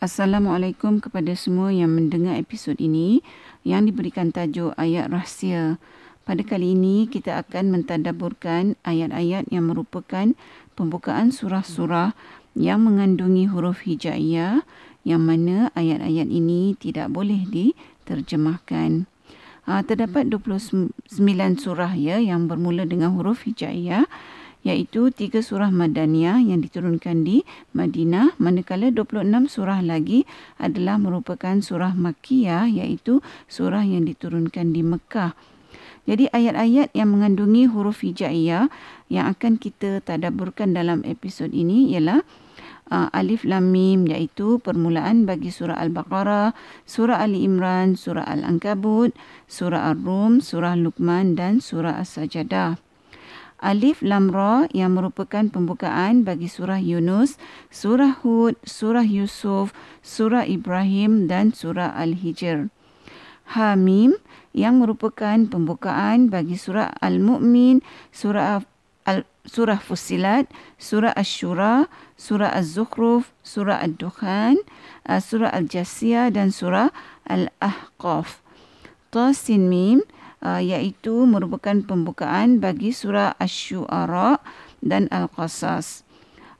Assalamualaikum kepada semua yang mendengar episod ini yang diberikan tajuk ayat rahsia. Pada kali ini kita akan mentadaburkan ayat-ayat yang merupakan pembukaan surah-surah yang mengandungi huruf hijaiyah yang mana ayat-ayat ini tidak boleh diterjemahkan. Ha, terdapat 29 surah ya yang bermula dengan huruf hijaiyah iaitu tiga surah Madaniyah yang diturunkan di Madinah manakala 26 surah lagi adalah merupakan surah Makkiyah iaitu surah yang diturunkan di Mekah. Jadi ayat-ayat yang mengandungi huruf hijaiyah yang akan kita tadabburkan dalam episod ini ialah uh, Alif Lam Mim iaitu permulaan bagi surah Al-Baqarah, surah Ali Imran, surah Al-Ankabut, surah Ar-Rum, surah Luqman dan surah As-Sajadah. Alif Lam Ra yang merupakan pembukaan bagi surah Yunus, surah Hud, surah Yusuf, surah Ibrahim dan surah Al-Hijr. Ha Mim yang merupakan pembukaan bagi surah Al-Mu'min, surah Al surah Fussilat, surah Ash-Shura, surah Az-Zukhruf, surah Ad-Dukhan, uh, surah Al-Jasiyah dan surah Al-Ahqaf. Tasin Mim uh, iaitu merupakan pembukaan bagi surah Asy-Syu'ara dan Al-Qasas.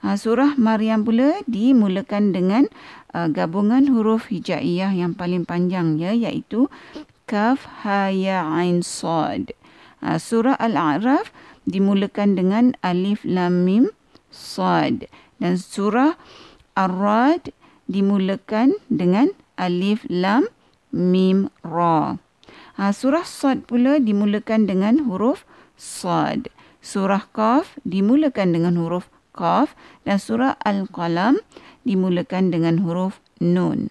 Uh, surah Maryam pula dimulakan dengan uh, gabungan huruf hijaiyah yang paling panjang ya iaitu kaf ha ya ain sad. Uh, surah Al-A'raf dimulakan dengan alif lam mim sad dan surah Ar-Rad dimulakan dengan alif lam mim ra. Ha, surah Sad pula dimulakan dengan huruf Sad. Surah Qaf dimulakan dengan huruf Qaf dan surah Al-Qalam dimulakan dengan huruf Nun.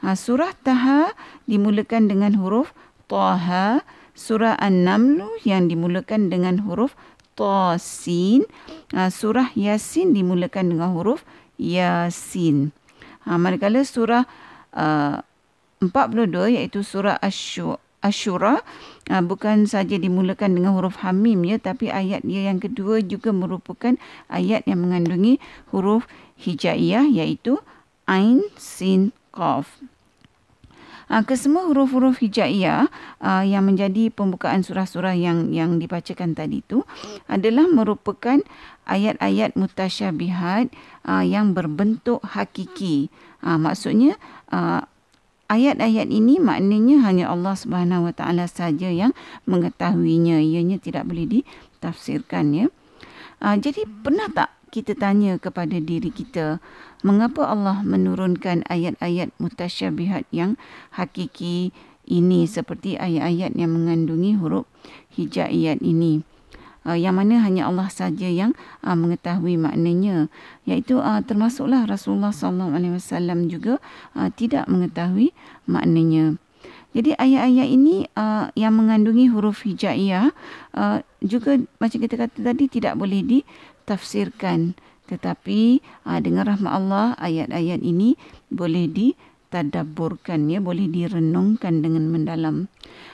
Ha, surah Taha dimulakan dengan huruf Taha. Surah An-Naml yang dimulakan dengan huruf Tasin. Ha, surah Yasin dimulakan dengan huruf Yasin. Ha, manakala surah uh, 42 iaitu surah Ash-Shu'ah Ashura uh, bukan saja dimulakan dengan huruf hamim ya tapi ayat dia yang kedua juga merupakan ayat yang mengandungi huruf hijaiyah iaitu ain sin qaf. Uh, kesemua huruf-huruf hijaiyah uh, yang menjadi pembukaan surah-surah yang yang dibacakan tadi itu adalah merupakan ayat-ayat mutasyabihat yang berbentuk hakiki. Maksudnya ayat-ayat ini maknanya hanya Allah Subhanahu Wa Taala saja yang mengetahuinya. Ianya tidak boleh ditafsirkan ya. Uh, jadi pernah tak kita tanya kepada diri kita mengapa Allah menurunkan ayat-ayat mutasyabihat yang hakiki ini seperti ayat-ayat yang mengandungi huruf hijaiyat ini uh, yang mana hanya Allah saja yang uh, mengetahui maknanya. Iaitu uh, termasuklah Rasulullah sallallahu alaihi wasallam juga uh, tidak mengetahui maknanya. Jadi ayat-ayat ini uh, yang mengandungi huruf hijaiyah uh, juga macam kita kata tadi tidak boleh ditafsirkan. Tetapi uh, dengan rahmat Allah ayat-ayat ini boleh di tadabburkan ya boleh direnungkan dengan mendalam.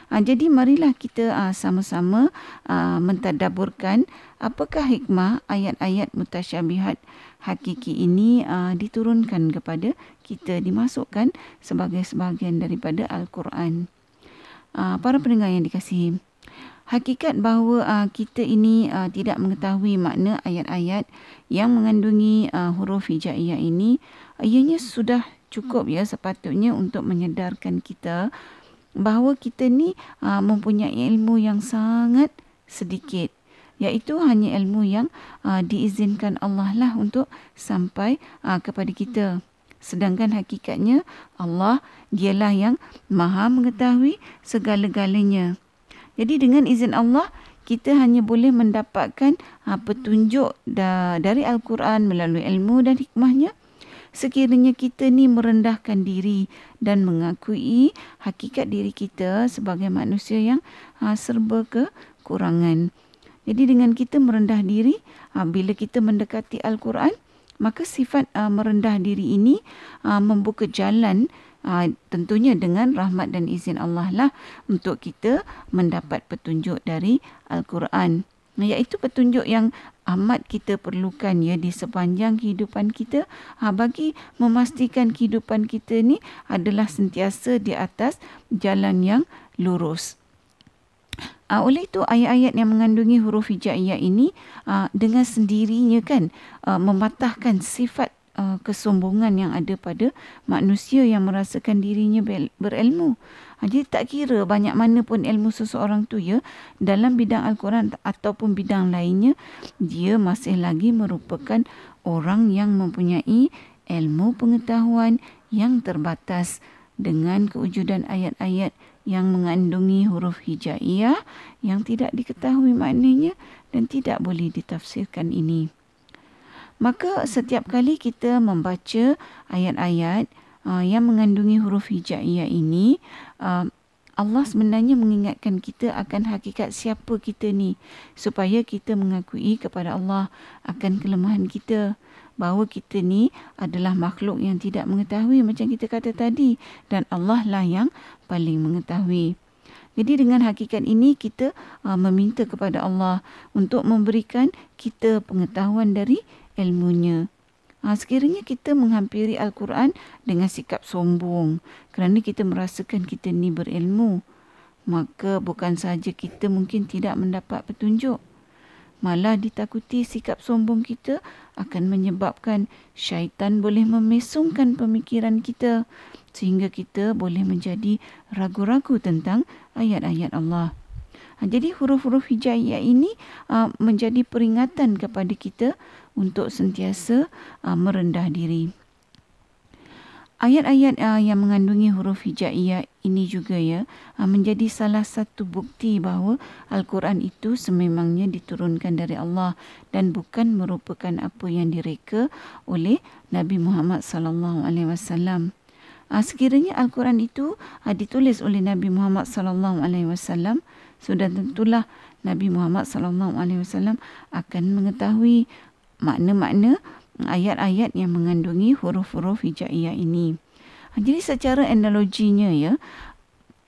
Ha, jadi marilah kita uh, sama-sama uh, mentadabburkan apakah hikmah ayat-ayat mutasyabihat hakiki ini diturunkan kepada kita dimasukkan sebagai sebahagian daripada al-Quran. Para pendengar yang dikasihi Hakikat bahawa uh, kita ini uh, tidak mengetahui makna ayat-ayat yang mengandungi uh, huruf hijaiyah ini, ianya sudah cukup ya sepatutnya untuk menyedarkan kita bahawa kita ni uh, mempunyai ilmu yang sangat sedikit. Iaitu hanya ilmu yang uh, diizinkan Allah lah untuk sampai uh, kepada kita. Sedangkan hakikatnya Allah dialah yang maha mengetahui segala-galanya. Jadi dengan izin Allah kita hanya boleh mendapatkan uh, petunjuk da- dari Al-Quran melalui ilmu dan hikmahnya sekiranya kita ni merendahkan diri dan mengakui hakikat diri kita sebagai manusia yang ha, serba kekurangan. Jadi dengan kita merendah diri, ha, bila kita mendekati Al-Quran, maka sifat ha, merendah diri ini ha, membuka jalan ha, tentunya dengan rahmat dan izin Allah lah untuk kita mendapat petunjuk dari Al-Quran. Iaitu petunjuk yang amat kita perlukan ya di sepanjang kehidupan kita ha, bagi memastikan kehidupan kita ni adalah sentiasa di atas jalan yang lurus. Uh, oleh itu ayat-ayat yang mengandungi huruf hijaiyah ini uh, dengan sendirinya kan uh, mematahkan sifat uh, kesombongan yang ada pada manusia yang merasakan dirinya berilmu. Ha, jadi tak kira banyak mana pun ilmu seseorang tu ya dalam bidang Al-Quran ataupun bidang lainnya dia masih lagi merupakan orang yang mempunyai ilmu pengetahuan yang terbatas dengan kewujudan ayat-ayat yang mengandungi huruf hijaiyah yang tidak diketahui maknanya dan tidak boleh ditafsirkan ini. Maka setiap kali kita membaca ayat-ayat uh, yang mengandungi huruf hijaiyah ini uh, Allah sebenarnya mengingatkan kita akan hakikat siapa kita ni supaya kita mengakui kepada Allah akan kelemahan kita bahawa kita ni adalah makhluk yang tidak mengetahui macam kita kata tadi dan Allah lah yang paling mengetahui. Jadi dengan hakikat ini kita uh, meminta kepada Allah untuk memberikan kita pengetahuan dari ilmunya. Ha, sekiranya kita menghampiri Al-Quran dengan sikap sombong kerana kita merasakan kita ni berilmu, maka bukan sahaja kita mungkin tidak mendapat petunjuk, malah ditakuti sikap sombong kita akan menyebabkan syaitan boleh memesongkan pemikiran kita sehingga kita boleh menjadi ragu-ragu tentang ayat-ayat Allah. Ha, jadi huruf-huruf hijaiyah ini uh, menjadi peringatan kepada kita untuk sentiasa uh, merendah diri. Ayat-ayat uh, yang mengandungi huruf hijaiyah ini juga ya uh, menjadi salah satu bukti bahawa Al-Quran itu sememangnya diturunkan dari Allah dan bukan merupakan apa yang direka oleh Nabi Muhammad sallallahu alaihi wasallam. Uh, sekiranya Al-Quran itu uh, ditulis oleh Nabi Muhammad sallallahu alaihi wasallam sudah tentulah Nabi Muhammad sallallahu alaihi wasallam akan mengetahui makna-makna ayat-ayat yang mengandungi huruf-huruf hijaiyah ini. Ha, jadi secara analoginya ya,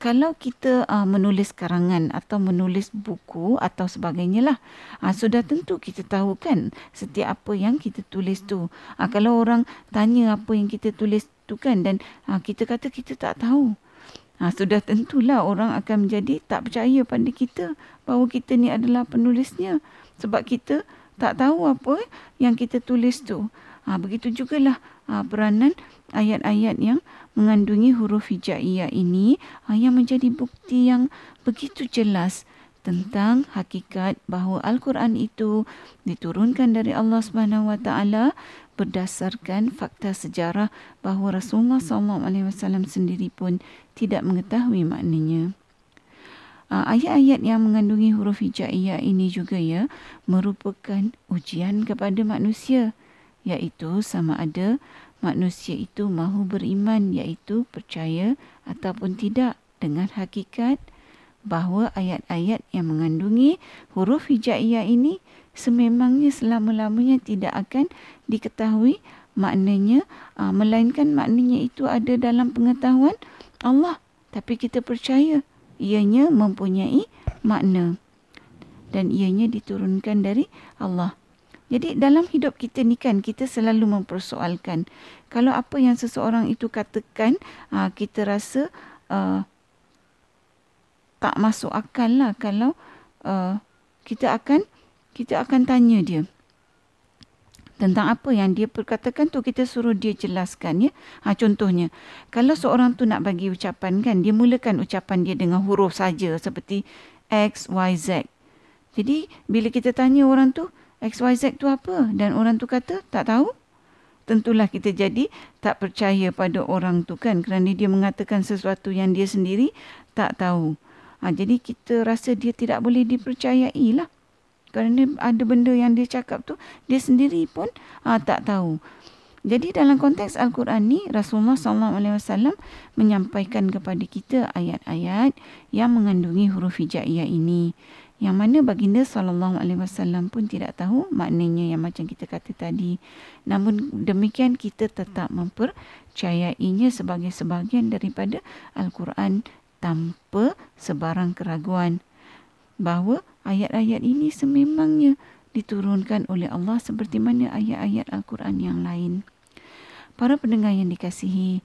kalau kita uh, menulis karangan atau menulis buku atau sebagainya lah, uh, sudah tentu kita tahu kan setiap apa yang kita tulis tu. Uh, kalau orang tanya apa yang kita tulis tu kan dan uh, kita kata kita tak tahu. Ha, sudah tentulah orang akan menjadi tak percaya pada kita bahawa kita ni adalah penulisnya. Sebab kita tak tahu apa yang kita tulis tu. Ha, begitu jugalah ha, peranan ayat-ayat yang mengandungi huruf hijaiyah ini ha, yang menjadi bukti yang begitu jelas tentang hakikat bahawa Al-Quran itu diturunkan dari Allah Subhanahu Wa Taala berdasarkan fakta sejarah bahawa Rasulullah SAW sendiri pun tidak mengetahui maknanya. Uh, ayat-ayat yang mengandungi huruf hijaiyah ini juga ya merupakan ujian kepada manusia iaitu sama ada manusia itu mahu beriman iaitu percaya ataupun tidak dengan hakikat bahawa ayat-ayat yang mengandungi huruf hijaiyah ini sememangnya selama-lamanya tidak akan diketahui maknanya uh, melainkan maknanya itu ada dalam pengetahuan Allah. Tapi kita percaya ianya mempunyai makna dan ianya diturunkan dari Allah. Jadi dalam hidup kita ni kan kita selalu mempersoalkan kalau apa yang seseorang itu katakan ah, kita rasa uh, tak masuk akal lah kalau uh, kita akan kita akan tanya dia tentang apa yang dia perkatakan tu kita suruh dia jelaskan ya. Ha contohnya kalau seorang tu nak bagi ucapan kan dia mulakan ucapan dia dengan huruf saja seperti x y z. Jadi bila kita tanya orang tu x y z tu apa dan orang tu kata tak tahu tentulah kita jadi tak percaya pada orang tu kan kerana dia mengatakan sesuatu yang dia sendiri tak tahu. Ha, jadi kita rasa dia tidak boleh dipercayai lah kerana ada benda yang dia cakap tu dia sendiri pun uh, tak tahu. Jadi dalam konteks Al-Quran ni Rasulullah SAW menyampaikan kepada kita ayat-ayat yang mengandungi huruf hijaiyah ini yang mana baginda sallallahu alaihi wasallam pun tidak tahu maknanya yang macam kita kata tadi. Namun demikian kita tetap mempercayainya sebagai sebahagian daripada Al-Quran tanpa sebarang keraguan bahawa ayat-ayat ini sememangnya diturunkan oleh Allah seperti mana ayat-ayat Al-Quran yang lain. Para pendengar yang dikasihi,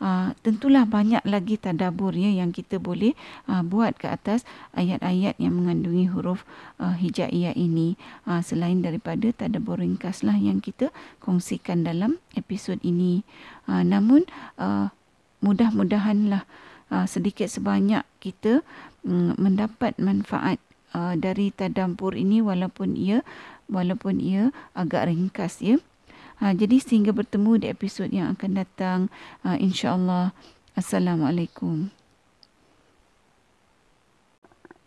uh, tentulah banyak lagi tadabur ya yang kita boleh uh, buat ke atas ayat-ayat yang mengandungi huruf uh, hijaiyah ini uh, selain daripada tadabur ringkaslah yang kita kongsikan dalam episod ini. Uh, namun uh, mudah-mudahanlah uh, sedikit sebanyak kita um, mendapat manfaat uh, dari tadabbur ini walaupun ia walaupun ia agak ringkas ya. Ha, jadi sehingga bertemu di episod yang akan datang. InsyaAllah. Assalamualaikum.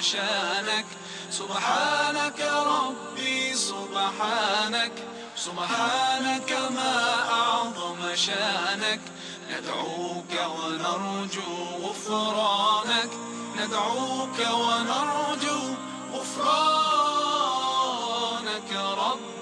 عشانك. سبحانك ربي سبحانك. سبحانك ما أعظم شانك. ندعوك ونرجو غفرانك. ندعوك ونرجو غفرانك ربي